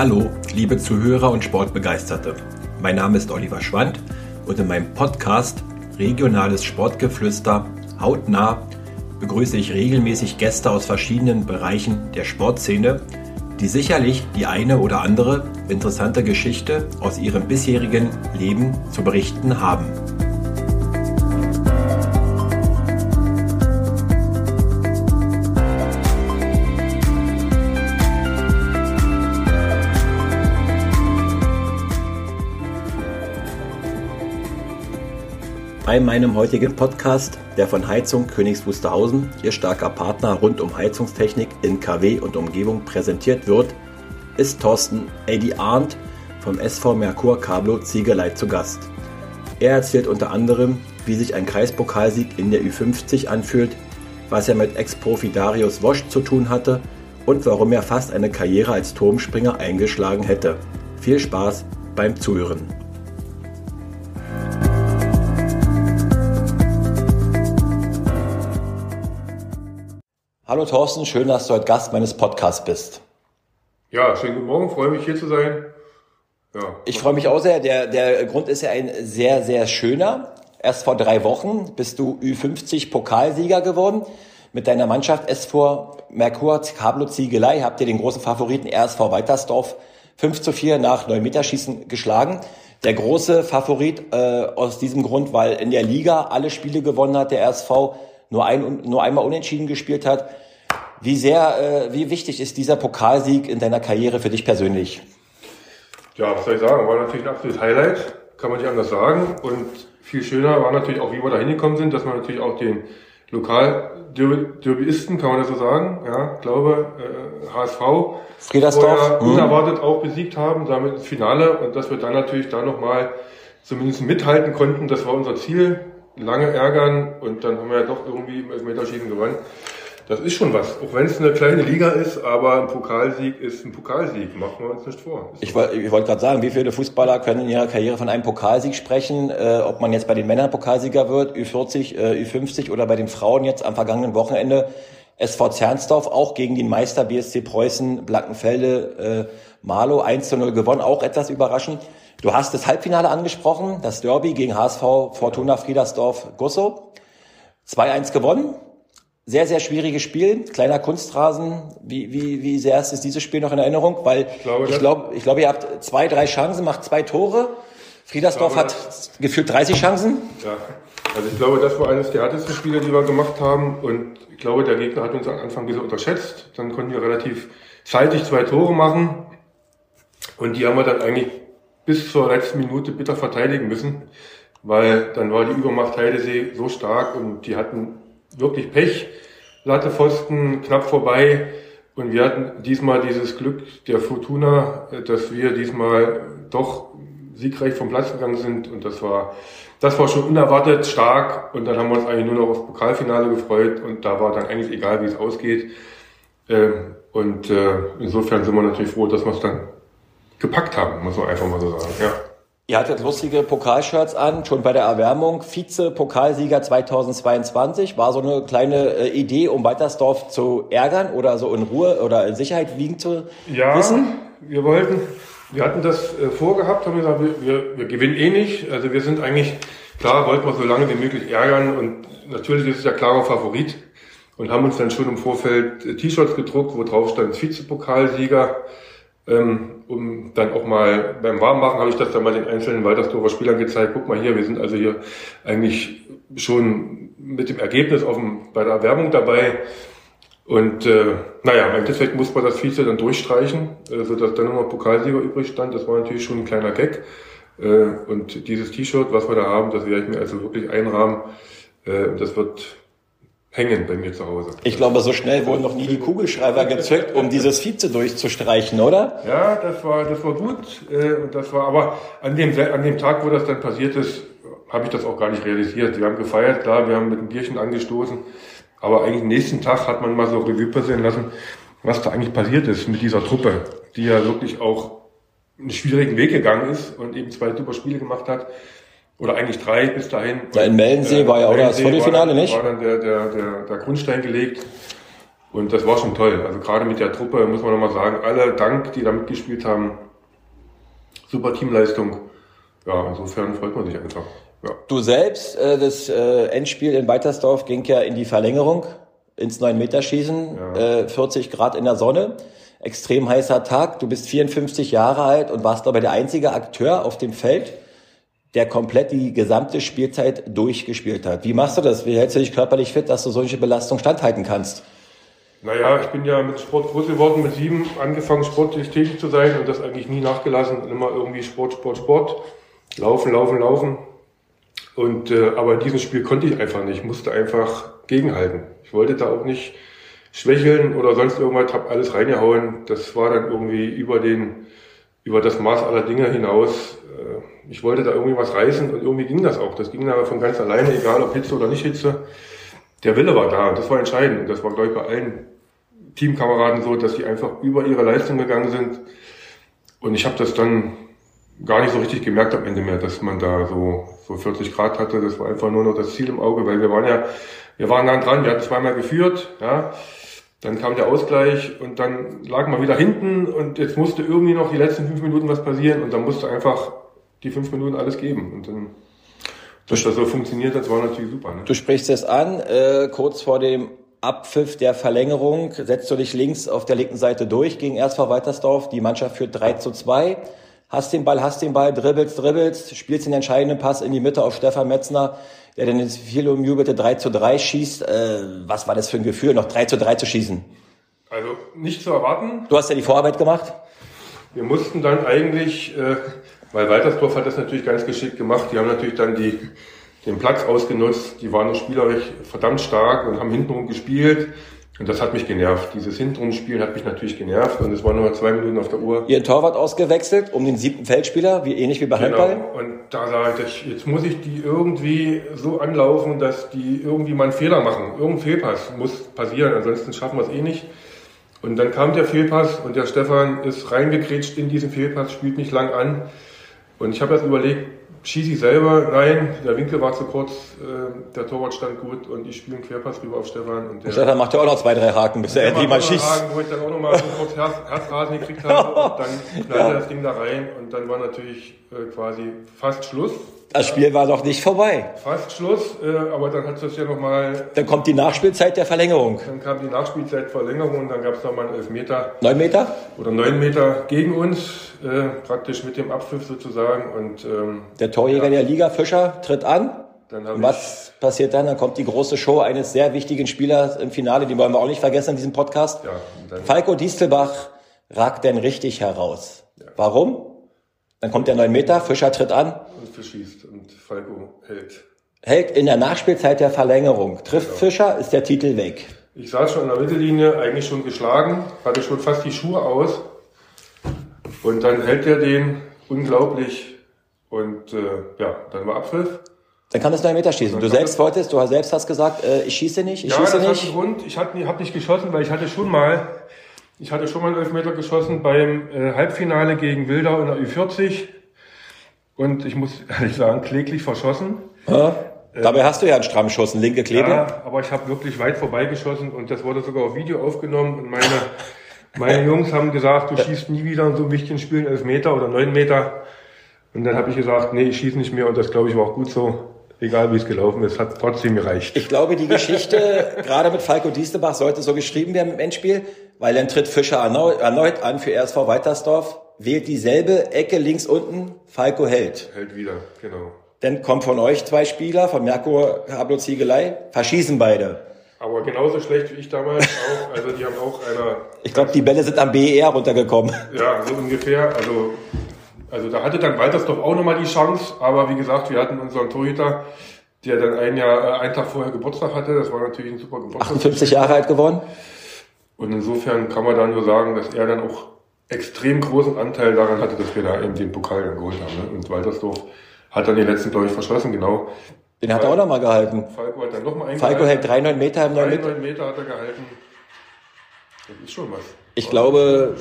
Hallo, liebe Zuhörer und Sportbegeisterte. Mein Name ist Oliver Schwand und in meinem Podcast Regionales Sportgeflüster hautnah begrüße ich regelmäßig Gäste aus verschiedenen Bereichen der Sportszene, die sicherlich die eine oder andere interessante Geschichte aus ihrem bisherigen Leben zu berichten haben. Bei meinem heutigen Podcast, der von Heizung Königs Wusterhausen, Ihr starker Partner rund um Heizungstechnik in KW und Umgebung präsentiert wird, ist Thorsten Eddie Arndt vom SV Merkur Cablo Ziegeleit zu Gast. Er erzählt unter anderem, wie sich ein Kreispokalsieg in der Ü50 anfühlt, was er mit Ex-Profi Darius Wosch zu tun hatte und warum er fast eine Karriere als Turmspringer eingeschlagen hätte. Viel Spaß beim Zuhören. Hallo Thorsten, schön, dass du heute Gast meines Podcasts bist. Ja, schönen guten Morgen, freue mich hier zu sein. Ja. Ich freue mich auch sehr. Der, der Grund ist ja ein sehr, sehr schöner. Erst vor drei Wochen bist du Ü50 Pokalsieger geworden. Mit deiner Mannschaft SV Merkur Kablo Ziegelei habt ihr den großen Favoriten RSV Weitersdorf 5 zu 4 nach 9 Meterschießen geschlagen. Der große Favorit äh, aus diesem Grund, weil in der Liga alle Spiele gewonnen hat, der RSV nur, ein, nur einmal unentschieden gespielt hat. Wie sehr, äh, wie wichtig ist dieser Pokalsieg in deiner Karriere für dich persönlich? Ja, was soll ich sagen? War natürlich ein absolutes Highlight, kann man nicht anders sagen. Und viel schöner war natürlich auch, wie wir da hingekommen sind, dass man natürlich auch den Lokal-Derbyisten, kann man das so sagen, ja, glaube, äh, HSV, Friedersdorf, mhm. unerwartet auch besiegt haben, damit ins Finale. Und dass wir dann natürlich da nochmal zumindest mithalten konnten, das war unser Ziel lange ärgern und dann haben wir ja doch irgendwie im Elfmeterschießen gewonnen. Das ist schon was. Auch wenn es eine kleine Liga ist, aber ein Pokalsieg ist ein Pokalsieg. Machen wir uns nicht vor. Ich, wollte ich wollte gerade sagen, wie viele Fußballer können in ihrer Karriere von einem Pokalsieg sprechen? Äh, ob man jetzt bei den Männern Pokalsieger wird, Ü40, äh, Ü50 oder bei den Frauen jetzt am vergangenen Wochenende SV Zernsdorf auch gegen den Meister BSC Preußen Blankenfelde äh, Marlow 1 zu 0 gewonnen. Auch etwas überraschend. Du hast das Halbfinale angesprochen, das Derby gegen HSV Fortuna Friedersdorf Gusso. 2-1 gewonnen. Sehr, sehr schwieriges Spiel, kleiner Kunstrasen. Wie, wie, wie sehr ist dieses Spiel noch in Erinnerung? Weil ich glaube, ich glaube, ich glaube, ihr habt zwei, drei Chancen, macht zwei Tore. Friedersdorf glaube, hat gefühlt 30 Chancen. Ja, also ich glaube, das war eines der härtesten Spiele, die wir gemacht haben. Und ich glaube, der Gegner hat uns am Anfang ein bisschen unterschätzt. Dann konnten wir relativ zeitig zwei Tore machen. Und die haben wir dann eigentlich bis zur letzten Minute bitter verteidigen müssen, weil dann war die Übermacht Heidesee so stark und die hatten wirklich Pech. Latte Pfosten knapp vorbei und wir hatten diesmal dieses Glück der Fortuna, dass wir diesmal doch siegreich vom Platz gegangen sind und das war das war schon unerwartet stark und dann haben wir uns eigentlich nur noch aufs Pokalfinale gefreut und da war dann eigentlich egal, wie es ausgeht. Ähm, und äh, insofern sind wir natürlich froh, dass wir es dann gepackt haben, muss man einfach mal so sagen. Ja. Ihr hattet lustige Pokalshirts an, schon bei der Erwärmung. Vize-Pokalsieger 2022 war so eine kleine äh, Idee, um Weitersdorf zu ärgern oder so in Ruhe oder in Sicherheit wiegen zu ja, wissen? wir wollten, wir hatten das äh, vorgehabt, haben gesagt, wir, wir, wir gewinnen eh nicht. Also wir sind eigentlich, klar, wollten wir so lange wie möglich ärgern und natürlich ist es ja klarer Favorit und haben uns dann schon im Vorfeld äh, T-Shirts gedruckt, wo drauf stand Vize-Pokalsieger. Ähm, um dann auch mal beim Warmmachen habe ich das dann mal den einzelnen Waltersdorfer Spielern gezeigt. Guck mal hier, wir sind also hier eigentlich schon mit dem Ergebnis auf dem, bei der Erwärmung dabei. Und äh, naja, im Endeffekt muss man das Vize dann durchstreichen, äh, sodass dann nochmal Pokalsieger übrig stand. Das war natürlich schon ein kleiner Gag. Äh, und dieses T-Shirt, was wir da haben, das werde ich mir also wirklich einrahmen. Äh, das wird hängen bei mir zu Hause. Ich glaube, so schnell wurden noch nie die Kugelschreiber gezückt, um dieses Vize durchzustreichen, oder? Ja, das war, das war gut. Äh, das war, aber an dem, an dem Tag, wo das dann passiert ist, habe ich das auch gar nicht realisiert. Wir haben gefeiert, klar, wir haben mit einem Bierchen angestoßen, aber eigentlich nächsten Tag hat man mal so Revue passieren lassen, was da eigentlich passiert ist mit dieser Truppe, die ja wirklich auch einen schwierigen Weg gegangen ist und eben zwei super Spiele gemacht hat oder eigentlich drei bis dahin. Ja, in Mellensee äh, war ja auch das Viertelfinale, nicht? War dann der, der, der, der Grundstein gelegt. Und das war schon toll. Also gerade mit der Truppe muss man nochmal sagen, alle Dank, die da mitgespielt haben. Super Teamleistung. Ja, insofern freut man sich einfach. Ja. Du selbst, äh, das äh, Endspiel in Weitersdorf ging ja in die Verlängerung, ins 9-Meter-Schießen, ja. äh, 40 Grad in der Sonne, extrem heißer Tag. Du bist 54 Jahre alt und warst aber der einzige Akteur auf dem Feld, der komplett die gesamte Spielzeit durchgespielt hat. Wie machst du das? Wie hältst du dich körperlich fit, dass du solche Belastung standhalten kannst? Naja, ich bin ja mit Sport groß geworden, mit sieben angefangen sportlich tätig zu sein und das eigentlich nie nachgelassen. Immer irgendwie Sport, Sport, Sport. Laufen, laufen, laufen. Und äh, aber in diesem Spiel konnte ich einfach nicht, ich musste einfach gegenhalten. Ich wollte da auch nicht schwächeln oder sonst irgendwas, habe alles reingehauen. Das war dann irgendwie über den über das Maß aller Dinge hinaus. Äh, ich wollte da irgendwie was reißen und irgendwie ging das auch. Das ging aber von ganz alleine, egal ob Hitze oder nicht Hitze. Der Wille war da und das war entscheidend. Und das war, glaube ich, bei allen Teamkameraden so, dass sie einfach über ihre Leistung gegangen sind. Und ich habe das dann gar nicht so richtig gemerkt am Ende mehr, dass man da so, so 40 Grad hatte. Das war einfach nur noch das Ziel im Auge, weil wir waren ja, wir waren dann dran, wir hatten zweimal geführt, ja. Dann kam der Ausgleich und dann lag man wieder hinten und jetzt musste irgendwie noch die letzten fünf Minuten was passieren und dann musste einfach die fünf Minuten alles geben und dann, dass das so funktioniert, das war natürlich super. Ne? Du sprichst es an, äh, kurz vor dem Abpfiff der Verlängerung setzt du dich links auf der linken Seite durch gegen SV Weitersdorf. Die Mannschaft führt 3 zu 2. Hast den Ball, hast den Ball, dribbelst, dribbelst, spielst den entscheidenden Pass in die Mitte auf Stefan Metzner, der dann ins viel umjubelte 3 zu 3 schießt. Äh, was war das für ein Gefühl, noch 3 zu 3 zu schießen? Also nicht zu erwarten. Du hast ja die Vorarbeit gemacht. Wir mussten dann eigentlich, äh, weil Weitersdorf hat das natürlich ganz geschickt gemacht, die haben natürlich dann die den Platz ausgenutzt. Die waren spielerisch verdammt stark und haben hintenrum gespielt. Und das hat mich genervt. Dieses Hintenrumspielen hat mich natürlich genervt. Und es waren nur zwei Minuten auf der Uhr. Ihren Torwart ausgewechselt um den siebten Feldspieler, wie ähnlich wie bei genau. Handball? Und da sage ich, jetzt muss ich die irgendwie so anlaufen, dass die irgendwie mal einen Fehler machen. Irgendein Fehlpass muss passieren, ansonsten schaffen wir es eh nicht. Und dann kam der Fehlpass und der Stefan ist reingekretscht in diesen Fehlpass, spielt nicht lang an. Und ich habe jetzt überlegt, schieße ich selber rein, der Winkel war zu kurz, äh, der Torwart stand gut und ich spiele einen Querpass rüber auf Stefan. Und, der, Stefan macht ja auch noch zwei, drei Haken, bis er endlich mal schießt. Haken, wo ich dann auch noch mal so kurz Herz, Herzrasen gekriegt habe und dann knallte ja. das Ding da rein und dann war natürlich äh, quasi fast Schluss. Das Spiel war doch nicht vorbei. Fast Schluss, äh, aber dann hat es ja nochmal... Dann kommt die Nachspielzeit der Verlängerung. Dann kam die Nachspielzeit Verlängerung und dann gab es nochmal einen Elfmeter. Neun Meter? Oder neun Meter gegen uns, äh, praktisch mit dem Abpfiff sozusagen. Und, ähm, der Torjäger ja. der Liga, Fischer, tritt an. Und was passiert dann? Dann kommt die große Show eines sehr wichtigen Spielers im Finale, die wollen wir auch nicht vergessen in diesem Podcast. Ja, Falco Distelbach ragt denn richtig heraus. Ja. Warum? Dann kommt der 9 Meter, Fischer tritt an. Und verschießt und Falco hält. Hält in der Nachspielzeit der Verlängerung. Trifft genau. Fischer, ist der Titel weg. Ich saß schon an der Mittellinie, eigentlich schon geschlagen, hatte schon fast die Schuhe aus. Und dann hält er den unglaublich. Und äh, ja, dann war Abpfiff. Dann kann es 9 Meter schießen. Du selbst wolltest, du selbst hast gesagt, äh, ich schieße nicht, ich ja, schieße das nicht. Hat einen Grund. Ich habe nicht geschossen, weil ich hatte schon mal ich hatte schon mal einen Elfmeter geschossen beim äh, Halbfinale gegen Wildau in der Ü40. Und ich muss ehrlich sagen, kläglich verschossen. Ähm, Dabei hast du ja einen strammen Schuss, einen linke Kleber. Ja, aber ich habe wirklich weit vorbeigeschossen und das wurde sogar auf Video aufgenommen. Und meine, meine Jungs haben gesagt, du schießt nie wieder in so einem wichtigen Spiel einen Elfmeter oder neun Meter. Und dann habe ich gesagt, nee, ich schieße nicht mehr und das glaube ich war auch gut so egal wie es gelaufen ist, hat trotzdem gereicht. Ich glaube, die Geschichte, gerade mit Falco Diestelbach, sollte so geschrieben werden im Endspiel, weil dann tritt Fischer erneut, an für RSV Weitersdorf, wählt dieselbe Ecke links unten, Falco hält. Hält wieder, genau. Dann kommt von euch zwei Spieler, von Merkur Hablo Ziegelei, verschießen beide. Aber genauso schlecht wie ich damals auch. Also die haben auch einer. Ich glaube, die Bälle sind am BER runtergekommen. Ja, so ungefähr. Also also da hatte dann Waltersdorf auch nochmal die Chance, aber wie gesagt, wir hatten unseren Torhüter, der dann ein Jahr, äh, einen Tag vorher Geburtstag hatte. Das war natürlich ein super Geburtstag. 58 Jahre alt geworden. Und insofern kann man dann nur sagen, dass er dann auch extrem großen Anteil daran hatte, dass wir da eben den Pokal dann geholt haben. Ne? Und Waltersdorf hat dann den letzten, glaube ich, verschlossen, genau. Den hat er auch nochmal gehalten. Falco hat dann nochmal Falco hält 3,9 Meter im 9 Meter. 3,9 Meter hat er gehalten. Das ist schon was. Ich glaube,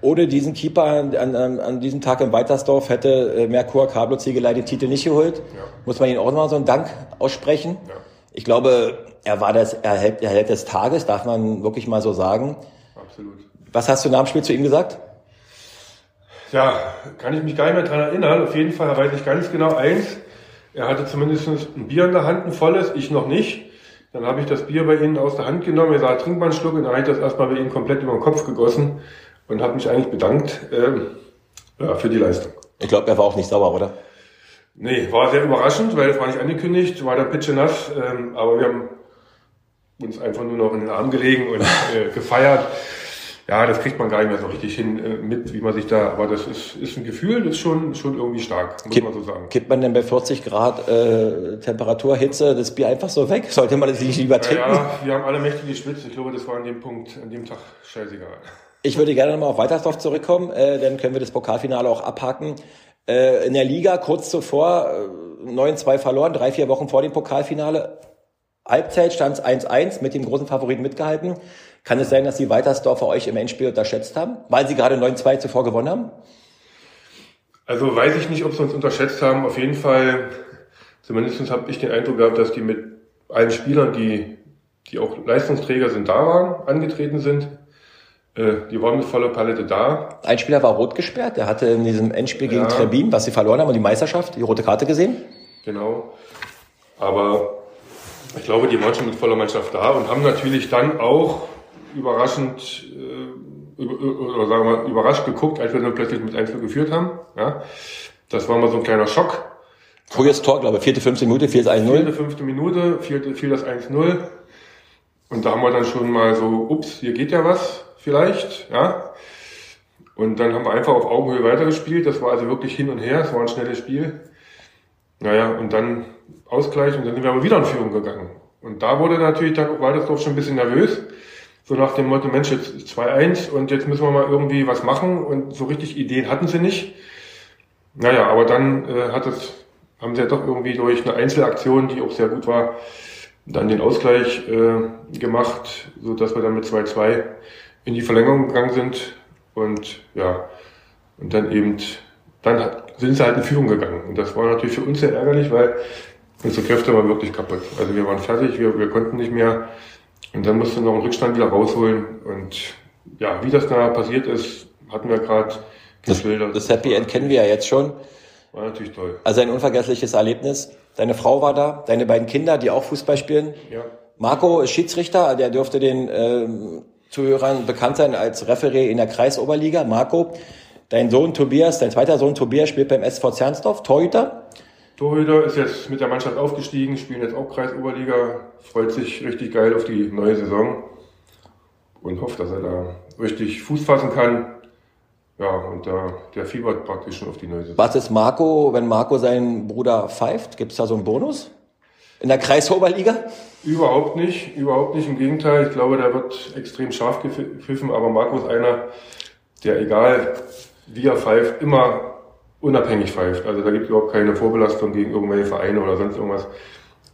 ohne diesen Keeper an, an, an diesem Tag in Weitersdorf hätte äh, Merkur Kablo Ziegelei den Titel nicht geholt. Ja. Muss man ihnen auch mal so einen Dank aussprechen. Ja. Ich glaube, er war das Erhalt, Erhalt des Tages, darf man wirklich mal so sagen. Absolut. Was hast du nach dem Spiel zu ihm gesagt? Ja, kann ich mich gar nicht mehr dran erinnern. Auf jeden Fall weiß ich ganz genau eins. Er hatte zumindest ein Bier in der Hand, ein volles, ich noch nicht. Dann habe ich das Bier bei Ihnen aus der Hand genommen, er sagt, trink mal einen Schluck und dann habe ich das erstmal bei Ihnen komplett über den Kopf gegossen und habe mich eigentlich bedankt ähm, ja, für die Leistung. Ich glaube, er war auch nicht sauer, oder? Nee, war sehr überraschend, weil es war nicht angekündigt, war dann pitschenass, ähm, aber wir haben uns einfach nur noch in den Arm gelegen und äh, gefeiert ja, das kriegt man gar nicht mehr so richtig hin äh, mit, wie man sich da, aber das ist, ist ein Gefühl, das ist schon, schon irgendwie stark, muss Kipp, man so sagen. Kippt man denn bei 40 Grad äh, Temperatur, Hitze das Bier einfach so weg? Sollte man das nicht lieber trinken? Ja, wir haben alle mächtig geschwitzt. Ich glaube, das war an dem Punkt, an dem Tag scheißegal. Ich würde gerne nochmal auf Weitersdorf zurückkommen, äh, dann können wir das Pokalfinale auch abhaken. Äh, in der Liga kurz zuvor äh, 9-2 verloren, drei, vier Wochen vor dem Pokalfinale. Halbzeit stand es 1-1 mit dem großen Favoriten mitgehalten. Kann es sein, dass Sie Weitersdorfer euch im Endspiel unterschätzt haben, weil Sie gerade 9-2 zuvor gewonnen haben? Also weiß ich nicht, ob sie uns unterschätzt haben. Auf jeden Fall, zumindest habe ich den Eindruck gehabt, dass die mit allen Spielern, die, die auch Leistungsträger sind, da waren, angetreten sind. Äh, die waren mit voller Palette da. Ein Spieler war rot gesperrt. Der hatte in diesem Endspiel gegen ja. Trebin, was sie verloren haben, und die Meisterschaft, die rote Karte gesehen. Genau. Aber ich glaube, die waren schon mit voller Mannschaft da und haben natürlich dann auch überraschend, äh, oder sagen wir überrascht geguckt, als wir dann plötzlich mit 1 geführt haben. Ja. Das war mal so ein kleiner Schock. Frühes Tor, glaube ich, vierte, fünfte Minute, fiel das 1-0. Vierte, fünfte Minute, vierte, fiel das 1-0. Und da haben wir dann schon mal so, ups, hier geht ja was, vielleicht, ja. Und dann haben wir einfach auf Augenhöhe weitergespielt. Das war also wirklich hin und her. Es war ein schnelles Spiel. Naja, und dann Ausgleich und dann sind wir aber wieder in Führung gegangen. Und da wurde natürlich dann auch Waltersdorf schon ein bisschen nervös. So nach dem Motto, Mensch, jetzt 2-1 und jetzt müssen wir mal irgendwie was machen und so richtig Ideen hatten sie nicht. Naja, aber dann äh, hat es, haben sie ja doch irgendwie durch eine Einzelaktion, die auch sehr gut war, dann den Ausgleich äh, gemacht, so dass wir dann mit 2-2 in die Verlängerung gegangen sind und ja, und dann eben, dann sind sie halt in Führung gegangen. Und das war natürlich für uns sehr ärgerlich, weil unsere Kräfte waren wirklich kaputt. Also wir waren fertig, wir, wir konnten nicht mehr. Und dann mussten wir noch einen Rückstand wieder rausholen. Und ja, wie das da passiert ist, hatten wir gerade geschildert. Das, das Happy End kennen wir ja jetzt schon. War natürlich toll. Also ein unvergessliches Erlebnis. Deine Frau war da, deine beiden Kinder, die auch Fußball spielen. Ja. Marco ist Schiedsrichter, der dürfte den äh, Zuhörern bekannt sein als Referee in der Kreisoberliga. Marco, dein Sohn Tobias, dein zweiter Sohn Tobias spielt beim SV Zernsdorf, Torhüter. Torhüter ist jetzt mit der Mannschaft aufgestiegen, spielen jetzt auch Kreisoberliga, freut sich richtig geil auf die neue Saison und hofft, dass er da richtig Fuß fassen kann. Ja, und da, der fiebert praktisch schon auf die neue Saison. Was ist Marco, wenn Marco seinen Bruder pfeift? Gibt es da so einen Bonus? In der Kreisoberliga? Überhaupt nicht, überhaupt nicht. Im Gegenteil, ich glaube, der wird extrem scharf gepfiffen, aber Marco ist einer, der egal wie er pfeift, immer unabhängig pfeift. Also da gibt es überhaupt keine Vorbelastung gegen irgendwelche Vereine oder sonst irgendwas.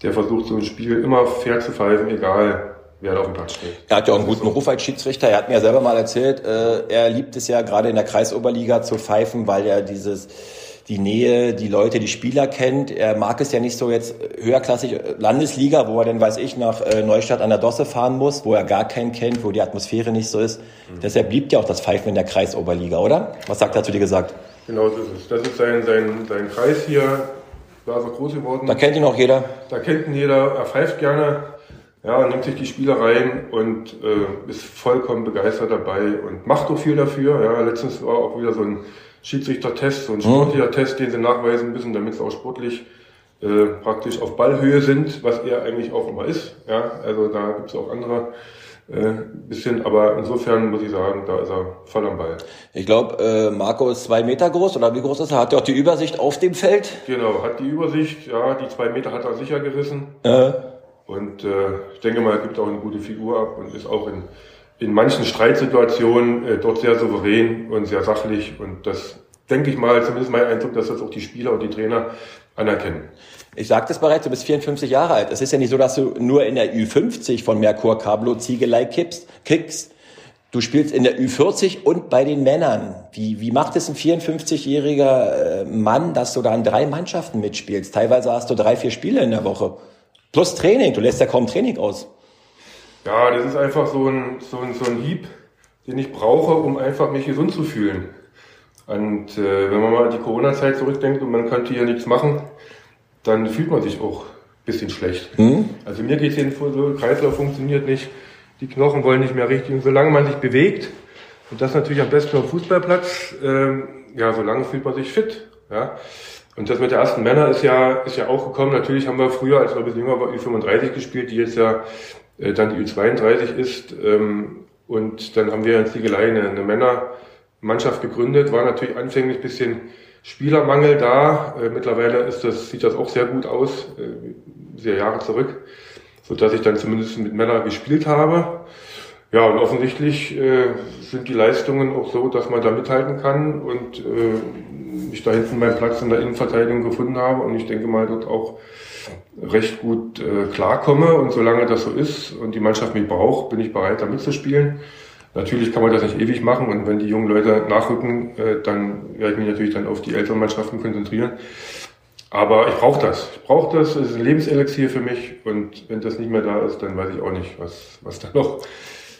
Der versucht so ein Spiel immer fair zu pfeifen, egal wer da auf dem Platz steht. Er hat ja auch einen guten Ruf als Schiedsrichter. Er hat mir ja selber mal erzählt, äh, er liebt es ja gerade in der Kreisoberliga zu pfeifen, weil er dieses die Nähe, die Leute, die Spieler kennt. Er mag es ja nicht so jetzt höherklassig äh, Landesliga, wo er dann, weiß ich, nach äh, Neustadt an der Dosse fahren muss, wo er gar keinen kennt, wo die Atmosphäre nicht so ist. Mhm. Deshalb liebt ja auch das Pfeifen in der Kreisoberliga, oder? Was sagt er zu dir gesagt? Genau, das ist Das ist sein, sein, sein Kreis hier. Da ist er groß geworden. Da kennt ihn auch jeder. Da kennt ihn jeder. Er pfeift gerne. Ja, nimmt sich die Spieler rein und äh, ist vollkommen begeistert dabei und macht auch viel dafür. Ja, letztens war auch wieder so ein Schiedsrichter-Test, so ein mhm. sportlicher Test, den sie nachweisen müssen, damit es auch sportlich äh, praktisch auf Ballhöhe sind, was er eigentlich auch immer ist. Ja, also da gibt es auch andere äh, bisschen, aber insofern muss ich sagen, da ist er voll am Ball. Ich glaube, äh, Marco ist zwei Meter groß oder wie groß ist er? Hat er auch die Übersicht auf dem Feld? Genau, hat die Übersicht, ja, die zwei Meter hat er sicher gerissen. Äh. Und äh, ich denke mal, er gibt auch eine gute Figur ab und ist auch in, in manchen Streitsituationen äh, dort sehr souverän und sehr sachlich. Und das denke ich mal, zumindest mein Eindruck, dass das auch die Spieler und die Trainer anerkennen. Ich sagte es bereits, du bist 54 Jahre alt. Es ist ja nicht so, dass du nur in der Ü50 von Merkur Cablo Ziegelei kippst, kickst. Du spielst in der Ü40 und bei den Männern. Wie, wie macht es ein 54-jähriger äh, Mann, dass du da in drei Mannschaften mitspielst? Teilweise hast du drei, vier Spiele in der Woche. Plus Training, du lässt ja kaum Training aus. Ja, das ist einfach so ein, so ein, so ein Hieb, den ich brauche, um einfach mich gesund zu fühlen. Und äh, wenn man mal an die Corona-Zeit zurückdenkt und man könnte hier nichts machen, dann fühlt man sich auch ein bisschen schlecht. Mhm. Also mir geht es jedenfalls so, Kreislauf funktioniert nicht, die Knochen wollen nicht mehr richtig. Und solange man sich bewegt, und das natürlich am besten am Fußballplatz, äh, ja, solange fühlt man sich fit. Ja. Und das mit der ersten Männer ist ja, ist ja auch gekommen. Natürlich haben wir früher, als wir ein bisschen jünger waren, Ü35 gespielt, die jetzt ja äh, dann die Ü32 ist. Ähm, und dann haben wir in Ziegelei eine, eine Männermannschaft gegründet. War natürlich anfänglich ein bisschen Spielermangel da. Äh, mittlerweile ist das, sieht das auch sehr gut aus, äh, sehr Jahre zurück, so dass ich dann zumindest mit Männern gespielt habe. Ja, und offensichtlich äh, sind die Leistungen auch so, dass man da mithalten kann und äh, ich da hinten meinen Platz in der Innenverteidigung gefunden habe und ich denke mal dort auch recht gut äh, klarkomme. Und solange das so ist und die Mannschaft mich braucht, bin ich bereit, da mitzuspielen. Natürlich kann man das nicht ewig machen und wenn die jungen Leute nachrücken, äh, dann werde ich mich natürlich dann auf die älteren Mannschaften konzentrieren. Aber ich brauche das. Ich brauche das. Es ist ein Lebenselixier für mich und wenn das nicht mehr da ist, dann weiß ich auch nicht, was, was da noch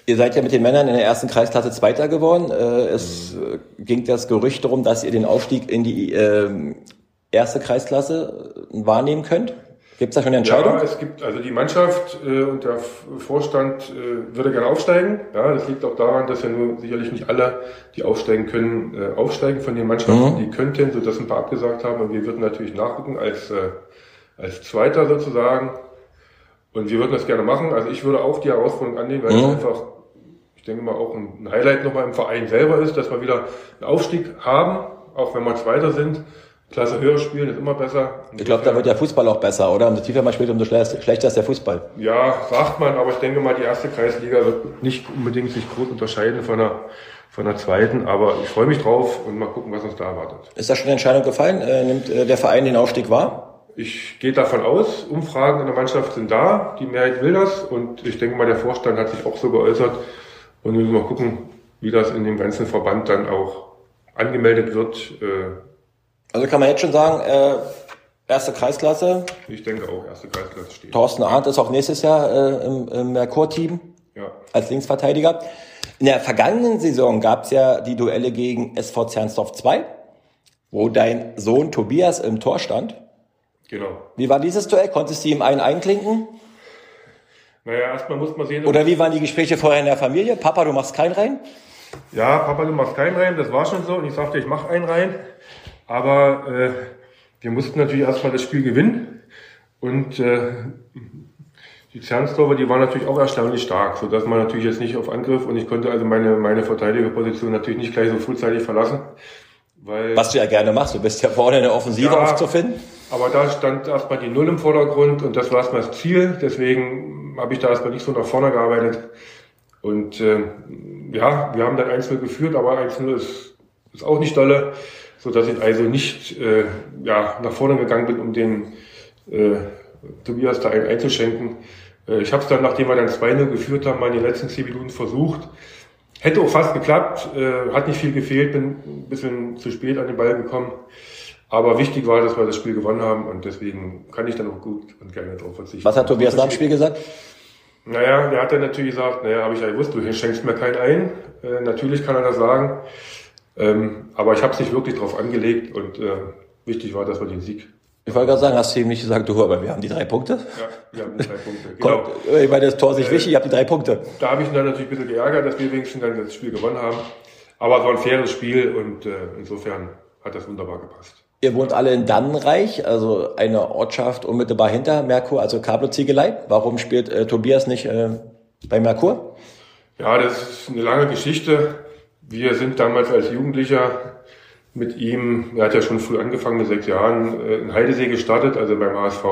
Ihr seid ja mit den Männern in der ersten Kreisklasse Zweiter geworden. Äh, es mhm. ging das Gerücht darum, dass ihr den Aufstieg in die erste Kreisklasse wahrnehmen könnt. Gibt es da schon eine Entscheidung? Ja, es gibt also die Mannschaft äh, und der Vorstand äh, würde gerne aufsteigen. Ja, das liegt auch daran, dass ja nur sicherlich nicht alle, die aufsteigen können, äh, aufsteigen von den Mannschaften, mhm. die könnten, so dass ein paar abgesagt haben. Und wir würden natürlich nachrücken als äh, als Zweiter sozusagen. Und wir würden das gerne machen. Also ich würde auch die Herausforderung annehmen, weil mhm. ich einfach denke mal, auch ein Highlight nochmal im Verein selber ist, dass wir wieder einen Aufstieg haben, auch wenn wir Zweiter sind. Klasse höher spielen ist immer besser. Ich glaube, da wird der Fußball auch besser, oder? Umso tiefer man spielt, umso schlechter ist der Fußball. Ja, sagt man, aber ich denke mal, die erste Kreisliga wird nicht unbedingt sich groß unterscheiden von der, von der zweiten, aber ich freue mich drauf und mal gucken, was uns da erwartet. Ist da schon eine Entscheidung gefallen? Äh, nimmt äh, der Verein den Aufstieg wahr? Ich gehe davon aus, Umfragen in der Mannschaft sind da, die Mehrheit will das und ich denke mal, der Vorstand hat sich auch so geäußert, und wir müssen mal gucken, wie das in dem ganzen Verband dann auch angemeldet wird. Also kann man jetzt schon sagen, äh, erste Kreisklasse. Ich denke auch, erste Kreisklasse steht. Thorsten Arndt ist auch nächstes Jahr äh, im, im Merkur-Team ja. als Linksverteidiger. In der vergangenen Saison gab es ja die Duelle gegen SV Zernsdorf 2, wo dein Sohn Tobias im Tor stand. Genau. Wie war dieses Duell? Konntest du ihm einen einklinken? Naja, erstmal muss man sehen. Oder wie waren die Gespräche vorher in der Familie? Papa, du machst keinen rein? Ja, Papa, du machst keinen rein. Das war schon so. Und ich sagte, ich mache einen rein. Aber äh, wir mussten natürlich erstmal das Spiel gewinnen. Und äh, die Zernsdorfer, die waren natürlich auch erstaunlich stark, sodass man natürlich jetzt nicht auf Angriff und ich konnte also meine, meine Verteidigerposition natürlich nicht gleich so frühzeitig verlassen. Weil, Was du ja gerne machst, du bist ja vorne in der Offensive ja, aufzufinden. Aber da stand erstmal die Null im Vordergrund und das war erstmal das Ziel. Deswegen habe ich da erstmal nicht so nach vorne gearbeitet. Und äh, ja, wir haben dann 1-0 geführt, aber 1-0 ist, ist auch nicht dolle, so dass ich also nicht äh, ja, nach vorne gegangen bin, um den äh, Tobias da einen einzuschenken. Äh, ich habe es dann, nachdem wir dann 2-0 geführt haben, mal in den letzten 10 Minuten versucht. Hätte auch fast geklappt, äh, hat nicht viel gefehlt, bin ein bisschen zu spät an den Ball gekommen. Aber wichtig war, dass wir das Spiel gewonnen haben und deswegen kann ich dann auch gut und gerne darauf verzichten. Was hat Tobias nach dem Spiel gesagt? Naja, der hat dann natürlich gesagt, naja, habe ich ja gewusst, du schenkst mir keinen ein. Äh, natürlich kann er das sagen. Ähm, aber ich habe es nicht wirklich darauf angelegt und äh, wichtig war, dass wir den Sieg. Ich wollte gerade sagen, hast du ihm nicht gesagt, du, aber wir haben die drei Punkte? Ja, wir haben die drei Punkte. Genau. ich meine, das Tor ist nicht äh, wichtig, ihr habt die drei Punkte. Da habe ich ihn dann natürlich ein bisschen geärgert, dass wir wenigstens dann das Spiel gewonnen haben. Aber es war ein faires Spiel und äh, insofern hat das wunderbar gepasst. Ihr wohnt alle in Dannenreich, also eine Ortschaft unmittelbar hinter Merkur, also Cablo-Ziegelei. Warum spielt äh, Tobias nicht äh, bei Merkur? Ja, das ist eine lange Geschichte. Wir sind damals als Jugendlicher mit ihm, er hat ja schon früh angefangen, mit sechs Jahren, äh, in Heidesee gestartet, also beim HSV.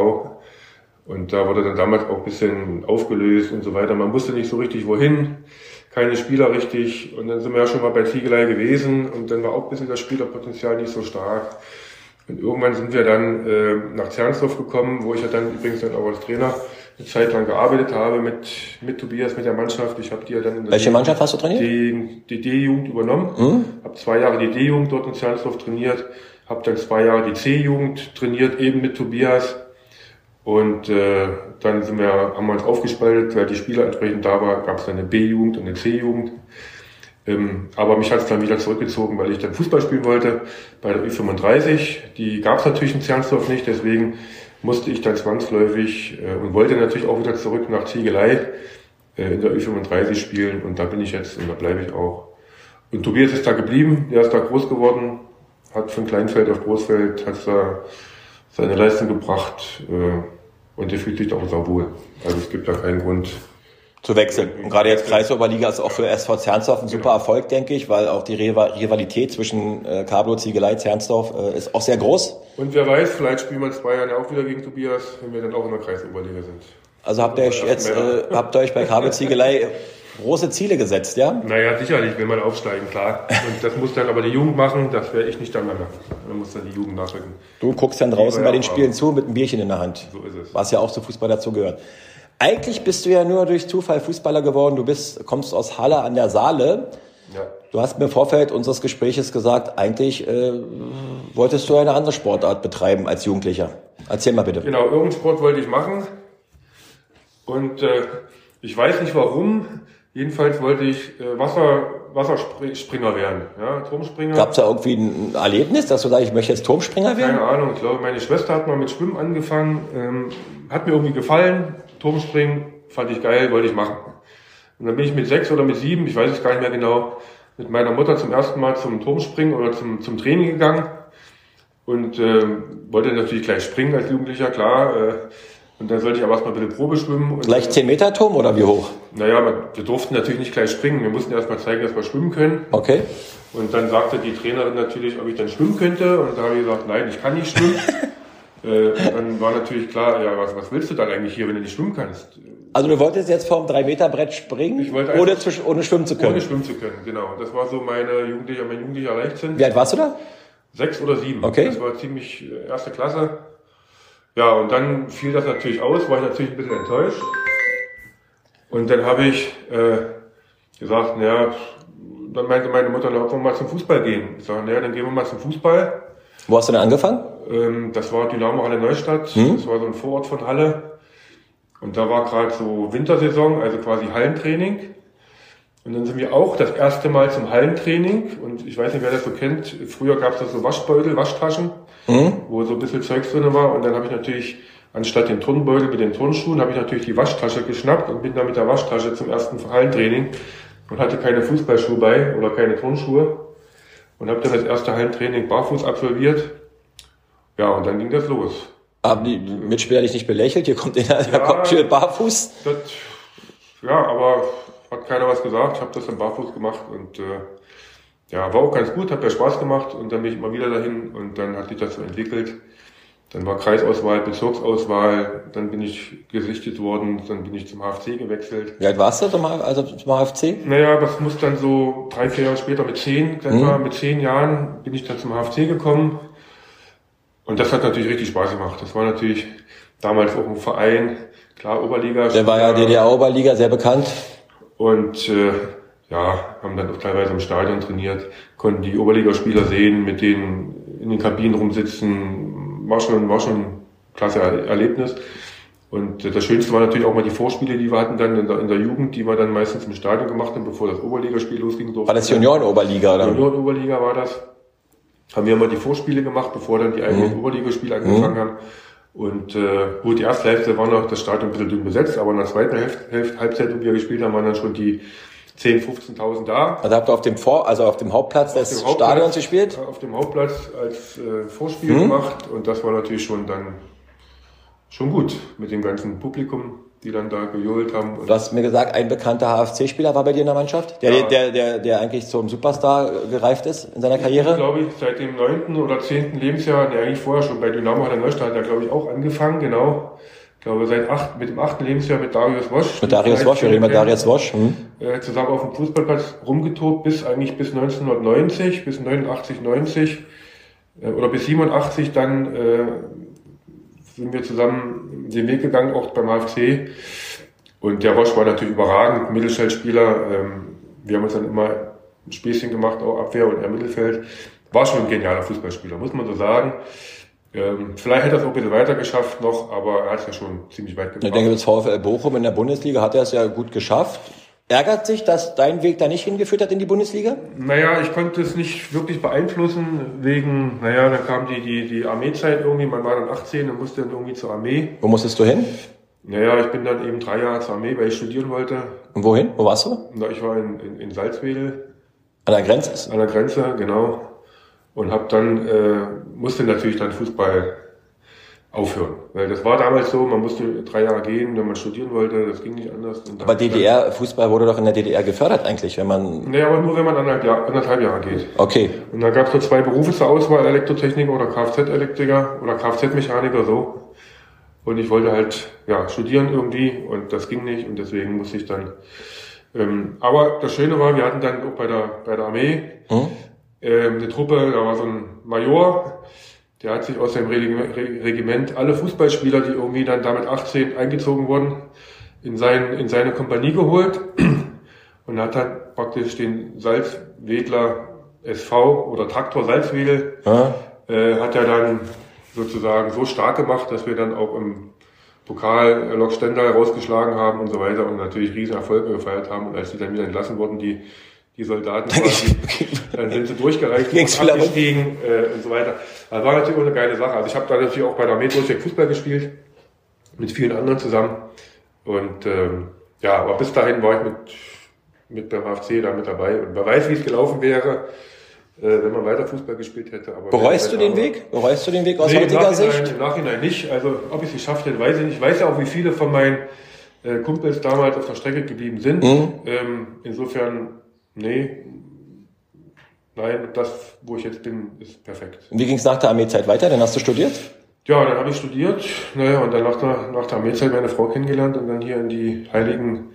Und da wurde dann damals auch ein bisschen aufgelöst und so weiter. Man wusste nicht so richtig, wohin, keine Spieler richtig. Und dann sind wir ja schon mal bei Ziegelei gewesen und dann war auch ein bisschen das Spielerpotenzial nicht so stark. Und irgendwann sind wir dann äh, nach Zernsdorf gekommen, wo ich ja dann übrigens dann auch als Trainer eine Zeit lang gearbeitet habe mit, mit Tobias, mit der Mannschaft. Ich habe die ja dann Welche Mannschaft hast du trainiert? Die, die D-Jugend übernommen. Mhm. Habe zwei Jahre die D-Jugend dort in Zernsdorf trainiert. Habe dann zwei Jahre die C-Jugend trainiert, eben mit Tobias. Und äh, dann sind wir, haben wir uns aufgespaltet, weil die Spieler entsprechend da war, gab es dann eine B-Jugend und eine C-Jugend. Ähm, aber mich hat es dann wieder zurückgezogen, weil ich dann Fußball spielen wollte bei der Ü35. Die gab es natürlich in Zernsdorf nicht, deswegen musste ich dann zwangsläufig äh, und wollte natürlich auch wieder zurück nach Ziegelei äh, in der Ü35 spielen und da bin ich jetzt und da bleibe ich auch. Und Tobias ist da geblieben, der ist da groß geworden, hat von Kleinfeld auf Großfeld, hat da seine Leistung gebracht äh, und der fühlt sich auch sehr wohl. Also es gibt da keinen Grund, zu wechseln. Und gerade jetzt Kreisoberliga ist auch für SV Zernsdorf ein super. Erfolg, denke ich, weil auch die Rivalität zwischen äh, Cablo, Ziegelei, Zernsdorf äh, ist auch sehr groß. Und wer weiß, vielleicht spielen wir in zwei Jahren ja auch wieder gegen Tobias, wenn wir dann auch in der Kreisoberliga sind. Also habt ihr euch jetzt, äh, habt ihr euch bei Cablo Ziegelei große Ziele gesetzt, ja? Naja, sicherlich will man aufsteigen, klar. Und das muss dann aber die Jugend machen, das werde ich nicht dann machen. Dann muss dann die Jugend nachrücken. Du guckst dann draußen bei den Spielen zu mit einem Bierchen in der Hand. So ist es. Was ja auch zu Fußball dazu gehört. Eigentlich bist du ja nur durch Zufall Fußballer geworden. Du bist, kommst aus Halle an der Saale. Ja. Du hast mir im Vorfeld unseres Gespräches gesagt, eigentlich äh, wolltest du eine andere Sportart betreiben als Jugendlicher. Erzähl mal bitte. Genau, irgendeinen Sport wollte ich machen. Und äh, ich weiß nicht warum. Jedenfalls wollte ich äh, Wasser, Wasserspringer werden. Ja, Turmspringer. Gab es da irgendwie ein Erlebnis, dass du sagst, ich möchte jetzt Turmspringer werden? Keine Ahnung. Ich glaube, meine Schwester hat mal mit Schwimmen angefangen. Ähm, hat mir irgendwie gefallen Turmspringen fand ich geil, wollte ich machen. Und dann bin ich mit sechs oder mit sieben, ich weiß es gar nicht mehr genau, mit meiner Mutter zum ersten Mal zum Turmspringen oder zum, zum Training gegangen und äh, wollte natürlich gleich springen als Jugendlicher, klar. Äh, und dann sollte ich aber erstmal ein bisschen Probe schwimmen. Gleich 10 Meter Turm oder wie hoch? Naja, wir durften natürlich nicht gleich springen. Wir mussten erstmal zeigen, dass wir schwimmen können. Okay. Und dann sagte die Trainerin natürlich, ob ich dann schwimmen könnte. Und da habe ich gesagt, nein, ich kann nicht schwimmen. Äh, dann war natürlich klar, ja, was, was willst du dann eigentlich hier, wenn du nicht schwimmen kannst? Also du wolltest jetzt vom 3-Meter-Brett springen, ich wollte ohne, zu, ohne schwimmen zu können? Ohne schwimmen zu können, genau. Das war so meine jugendliche, mein jugendlicher Leichtsinn. Wie alt warst du da? Sechs oder sieben. Okay. Das war ziemlich äh, erste Klasse. Ja, und dann fiel das natürlich aus, war ich natürlich ein bisschen enttäuscht. Und dann habe ich äh, gesagt, naja, dann meinte meine Mutter, na, ob wir mal zum Fußball gehen. Ich sage, naja, dann gehen wir mal zum Fußball. Wo hast du denn angefangen? Ähm, das war Dynamo Halle Neustadt. Hm? Das war so ein Vorort von Halle. Und da war gerade so Wintersaison, also quasi Hallentraining. Und dann sind wir auch das erste Mal zum Hallentraining. Und ich weiß nicht, wer das so kennt. Früher gab es da so Waschbeutel, Waschtaschen, mhm. wo so ein bisschen Zeugs drin war. Und dann habe ich natürlich, anstatt den Turnbeutel mit den Turnschuhen, habe ich natürlich die Waschtasche geschnappt und bin dann mit der Waschtasche zum ersten Hallentraining und hatte keine Fußballschuhe bei oder keine Turnschuhe. Und habe dann das erste Hallentraining barfuß absolviert. Ja, und dann ging das los. Haben die Mitspieler dich nicht belächelt? Hier kommt der ja, kommt schön barfuß. Das, ja, aber hat keiner was gesagt. Ich habe das dann barfuß gemacht und äh, ja, war auch ganz gut, hat mir Spaß gemacht und dann bin ich immer wieder dahin und dann hat sich das so entwickelt. Dann war Kreisauswahl, Bezirksauswahl, dann bin ich gesichtet worden, dann bin ich zum HFC gewechselt. Wie alt warst du zum, also zum HFC? Naja, das muss dann so drei, vier Jahre später mit zehn, mhm. mit zehn Jahren bin ich dann zum HFC gekommen. Und das hat natürlich richtig Spaß gemacht. Das war natürlich damals auch ein Verein, klar Oberliga. Der war ja DDR-Oberliga, sehr bekannt. Und äh, ja, haben dann auch teilweise im Stadion trainiert, konnten die Oberligaspieler sehen, mit denen in den Kabinen rumsitzen. War schon, war schon ein klasse Erlebnis. Und das Schönste war natürlich auch mal die Vorspiele, die wir hatten dann in der, in der Jugend, die wir dann meistens im Stadion gemacht haben, bevor das Oberligaspiel losging. War das Junioren-Oberliga, oder? Junioren-Oberliga war das haben wir immer die Vorspiele gemacht, bevor dann die eigentlichen mhm. Oberligaspiele angefangen mhm. haben. Und äh, gut, die erste Hälfte war noch das Stadion ein bisschen dünn besetzt, aber in der zweiten Hälfte, Hälfte Halbzeit, wo wir gespielt haben, waren dann schon die 10.000, 15.000 da. Also habt ihr auf dem Vor, also auf dem Hauptplatz auf des Stadions gespielt? Auf dem Hauptplatz als äh, Vorspiel mhm. gemacht und das war natürlich schon dann schon gut mit dem ganzen Publikum die dann da gejohlt haben. Du hast mir gesagt, ein bekannter HFC-Spieler war bei dir in der Mannschaft, der, ja. der, der, der eigentlich zum Superstar gereift ist in seiner Karriere? Ich glaube ich, seit dem neunten oder zehnten Lebensjahr, der eigentlich vorher schon bei Dynamo hat er Neustadt, hat er glaube ich auch angefangen, genau. Ich glaube, seit acht, mit dem achten Lebensjahr mit Darius Wosch. Mit Darius Wosch, wir reden mit Darius Wosch. Hm. Äh, zusammen auf dem Fußballplatz rumgetobt bis eigentlich bis 1990, bis 89, 90 äh, oder bis 87 dann äh, sind wir zusammen den Weg gegangen, auch beim HFC. Und der Roche war natürlich überragend, Mittelfeldspieler. Ähm, wir haben uns dann immer ein Späßchen gemacht, auch Abwehr und er Mittelfeld. War schon ein genialer Fußballspieler, muss man so sagen. Ähm, vielleicht hätte er es auch ein bisschen weiter geschafft noch, aber er hat es ja schon ziemlich weit gebracht. Ich denke, das VfL Bochum in der Bundesliga hat er es ja gut geschafft. Ärgert sich, dass dein Weg da nicht hingeführt hat in die Bundesliga? Naja, ich konnte es nicht wirklich beeinflussen, wegen, naja, dann kam die, die, die Armeezeit irgendwie, man war dann 18 und musste dann irgendwie zur Armee. Wo musstest du hin? Naja, ich bin dann eben drei Jahre zur Armee, weil ich studieren wollte. Und wohin? Wo warst du? Na, ich war in, in, in Salzwedel. An der Grenze? An der Grenze, genau. Und hab dann, äh, musste natürlich dann Fußball aufhören. Weil das war damals so, man musste drei Jahre gehen, wenn man studieren wollte, das ging nicht anders. aber DDR-Fußball wurde doch in der DDR gefördert eigentlich, wenn man... Nee, aber nur wenn man anderthalb, Jahr, anderthalb Jahre geht. Okay. Und da gab es so zwei Berufe zur Auswahl, Elektrotechniker oder Kfz-Elektriker oder Kfz-Mechaniker, so. Und ich wollte halt, ja, studieren irgendwie und das ging nicht und deswegen musste ich dann... Ähm, aber das Schöne war, wir hatten dann auch bei der, bei der Armee hm? ähm, eine Truppe, da war so ein Major, der hat sich aus seinem Regiment alle Fußballspieler, die irgendwie dann damit 18 eingezogen wurden, in, sein, in seine Kompanie geholt und hat dann praktisch den Salzwedler SV oder Traktor Salzwedel, ja. äh, hat er dann sozusagen so stark gemacht, dass wir dann auch im Pokal Lok Stendal rausgeschlagen haben und so weiter und natürlich riesen Erfolge gefeiert haben. Und als die dann wieder entlassen wurden, die die Soldaten quasi, dann sind sie durchgereicht und abgestiegen äh, und so weiter. Das war natürlich auch eine geile Sache. Also ich habe da natürlich auch bei der Metro Fußball gespielt, mit vielen anderen zusammen. Und ähm, ja, aber bis dahin war ich mit, mit beim HFC da mit dabei. Und wer weiß, wie es gelaufen wäre, äh, wenn man weiter Fußball gespielt hätte. Aber Bereust du den aber, Weg? Bereust du den Weg aus nee, heutiger Sicht? Im Nachhinein nicht. Also ob ich es geschafft hätte, weiß ich nicht. Ich weiß ja auch, wie viele von meinen äh, Kumpels damals auf der Strecke geblieben sind. Mhm. Ähm, insofern Nee, nein, das, wo ich jetzt bin, ist perfekt. Und wie ging es nach der Armeezeit weiter? Dann hast du studiert? Ja, dann habe ich studiert ne, und dann nach der, nach der Armeezeit meine Frau kennengelernt und dann hier in die heiligen,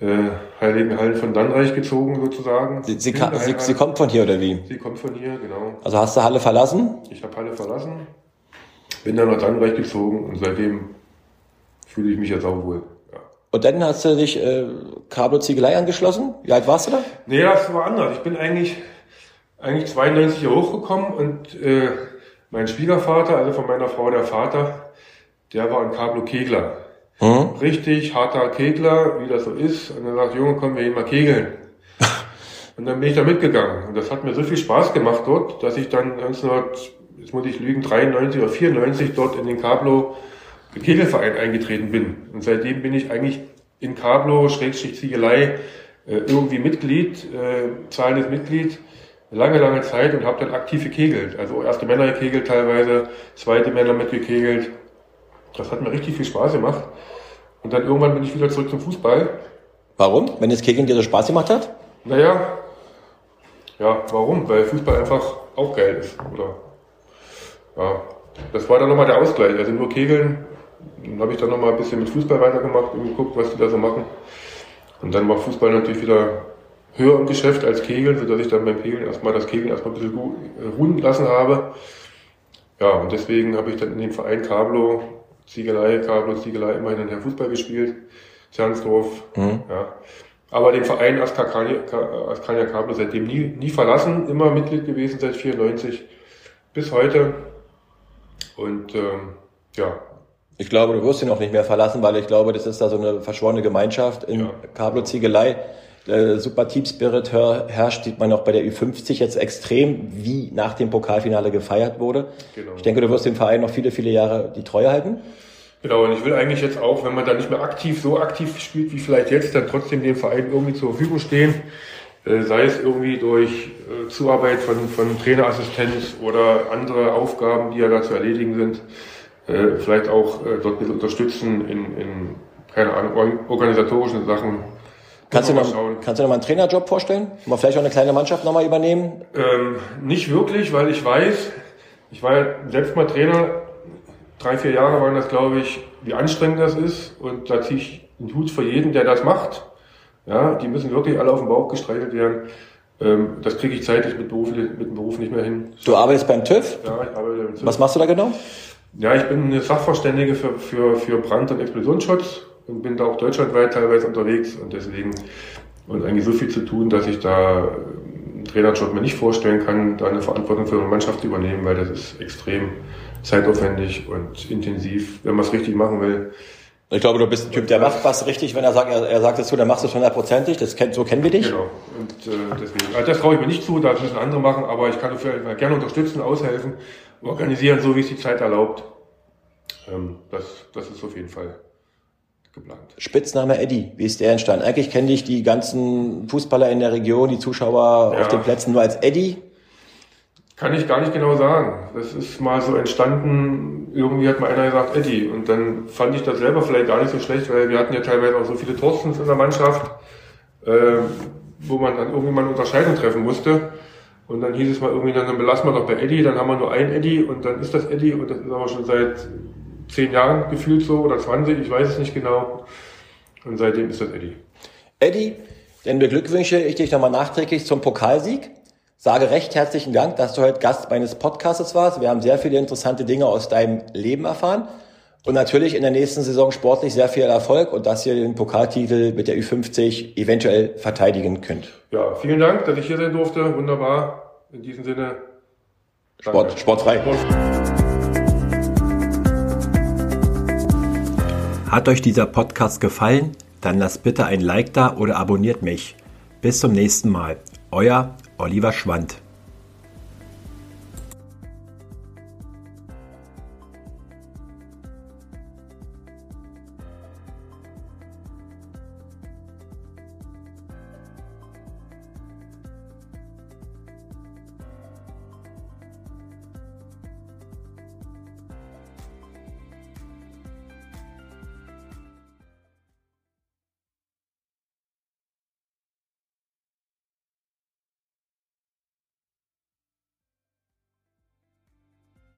äh, heiligen Hallen von Dannreich gezogen sozusagen. Sie, sie, sie, sie, kommt von hier oder wie? Sie kommt von hier, genau. Also hast du Halle verlassen? Ich habe Halle verlassen, bin dann nach Dannreich gezogen und seitdem fühle ich mich jetzt auch wohl. Und dann hast du dich äh, Cablo Ziegelei angeschlossen. Wie alt warst du da? Nee, das war anders. Ich bin eigentlich, eigentlich 92 hier hochgekommen und äh, mein Schwiegervater, also von meiner Frau der Vater, der war ein Cablo Kegler. Mhm. Richtig harter Kegler, wie das so ist. Und er sagt, Junge, komm, wir gehen mal kegeln. und dann bin ich da mitgegangen. Und das hat mir so viel Spaß gemacht dort, dass ich dann 1900, jetzt muss ich lügen, 93 oder 94 dort in den Cablo Kegelverein eingetreten bin. Und seitdem bin ich eigentlich in Cablo, Schrägstrich Ziegelei, äh, irgendwie Mitglied, äh, zahlendes Mitglied, lange, lange Zeit und habe dann aktiv gekegelt. Also erste Männer gekegelt teilweise, zweite Männer mitgekegelt. Das hat mir richtig viel Spaß gemacht. Und dann irgendwann bin ich wieder zurück zum Fußball. Warum? Wenn das Kegeln dir so Spaß gemacht hat? Naja, ja, warum? Weil Fußball einfach auch geil ist, oder? Ja, das war dann nochmal der Ausgleich. Also nur Kegeln dann habe ich dann nochmal ein bisschen mit Fußball weitergemacht und geguckt, was die da so machen. Und dann war Fußball natürlich wieder höher im Geschäft als Kegeln, sodass ich dann beim Kegeln erstmal das Kegeln erstmal ein bisschen äh, ruhen lassen habe. Ja, und deswegen habe ich dann in dem Verein Cablo, Ziegelei, Cablo, Ziegelei immerhin nachher Fußball gespielt, Zernsdorf, mhm. ja. Aber den Verein Askania, Cablo seitdem nie, nie verlassen, immer Mitglied gewesen seit 94 bis heute. Und ähm, ja, ich glaube, du wirst ihn auch nicht mehr verlassen, weil ich glaube, das ist da so eine verschworene Gemeinschaft in ja. Cablo-Ziegelei. Äh, super Team Spirit herrscht, sieht man auch bei der Ü50 jetzt extrem, wie nach dem Pokalfinale gefeiert wurde. Genau. Ich denke, du wirst dem Verein noch viele, viele Jahre die Treue halten. Genau, und ich will eigentlich jetzt auch, wenn man da nicht mehr aktiv, so aktiv spielt wie vielleicht jetzt, dann trotzdem dem Verein irgendwie zur Verfügung stehen. Äh, sei es irgendwie durch äh, Zuarbeit von, von Trainerassistenz oder andere Aufgaben, die ja da zu erledigen sind äh, vielleicht auch äh, dort ein bisschen unterstützen in, in keine Ahnung, organisatorischen Sachen. Kannst du, noch, kannst du noch mal einen Trainerjob vorstellen? Mal vielleicht auch eine kleine Mannschaft nochmal übernehmen? Ähm, nicht wirklich, weil ich weiß, ich war ja selbst mal Trainer, drei, vier Jahre waren das, glaube ich, wie anstrengend das ist. Und da ziehe ich einen Hut für jeden, der das macht. Ja, die müssen wirklich alle auf den Bauch gestreichelt werden. Ähm, das kriege ich zeitlich mit, Beruf, mit dem Beruf nicht mehr hin. Du arbeitest beim TÜV? Ja, ich arbeite beim TÜV. Was machst du da genau? Ja, ich bin eine Sachverständige für, für, für Brand- und Explosionsschutz und bin da auch deutschlandweit teilweise unterwegs und deswegen und eigentlich so viel zu tun, dass ich da Trainerjob mir nicht vorstellen kann, da eine Verantwortung für eine Mannschaft zu übernehmen, weil das ist extrem zeitaufwendig und intensiv, wenn man es richtig machen will. Ich glaube, du bist ein Typ, der macht was richtig, wenn er sagt, er, er sagt es so, dann machst du es hundertprozentig. Das kennt, so kennen wir dich. Genau. Und äh, deswegen, also das traue ich mir nicht zu, da müssen andere machen, aber ich kann dafür gerne unterstützen, aushelfen, organisieren, so wie es die Zeit erlaubt. Ähm, das, das ist auf jeden Fall geplant. Spitzname Eddie, wie ist der entstanden? Eigentlich kenne ich die ganzen Fußballer in der Region, die Zuschauer ja. auf den Plätzen nur als Eddie. Kann ich gar nicht genau sagen. Das ist mal so entstanden, irgendwie hat mal einer gesagt Eddie. Und dann fand ich das selber vielleicht gar nicht so schlecht, weil wir hatten ja teilweise auch so viele Torstens in der Mannschaft, äh, wo man dann irgendwie mal eine Unterscheidung treffen musste. Und dann hieß es mal irgendwie, dann belassen wir doch bei Eddie, dann haben wir nur ein Eddie und dann ist das Eddie und das ist aber schon seit zehn Jahren gefühlt so oder 20, ich weiß es nicht genau. Und seitdem ist das Eddie. Eddie, dann beglückwünsche ich dich nochmal nachträglich zum Pokalsieg. Sage recht herzlichen Dank, dass du heute Gast meines Podcasts warst. Wir haben sehr viele interessante Dinge aus deinem Leben erfahren. Und natürlich in der nächsten Saison sportlich sehr viel Erfolg und dass ihr den Pokaltitel mit der Ü50 eventuell verteidigen könnt. Ja, vielen Dank, dass ich hier sein durfte. Wunderbar. In diesem Sinne. Sport, sportfrei. Sport. Hat euch dieser Podcast gefallen? Dann lasst bitte ein Like da oder abonniert mich. Bis zum nächsten Mal. Euer Oliver Schwand.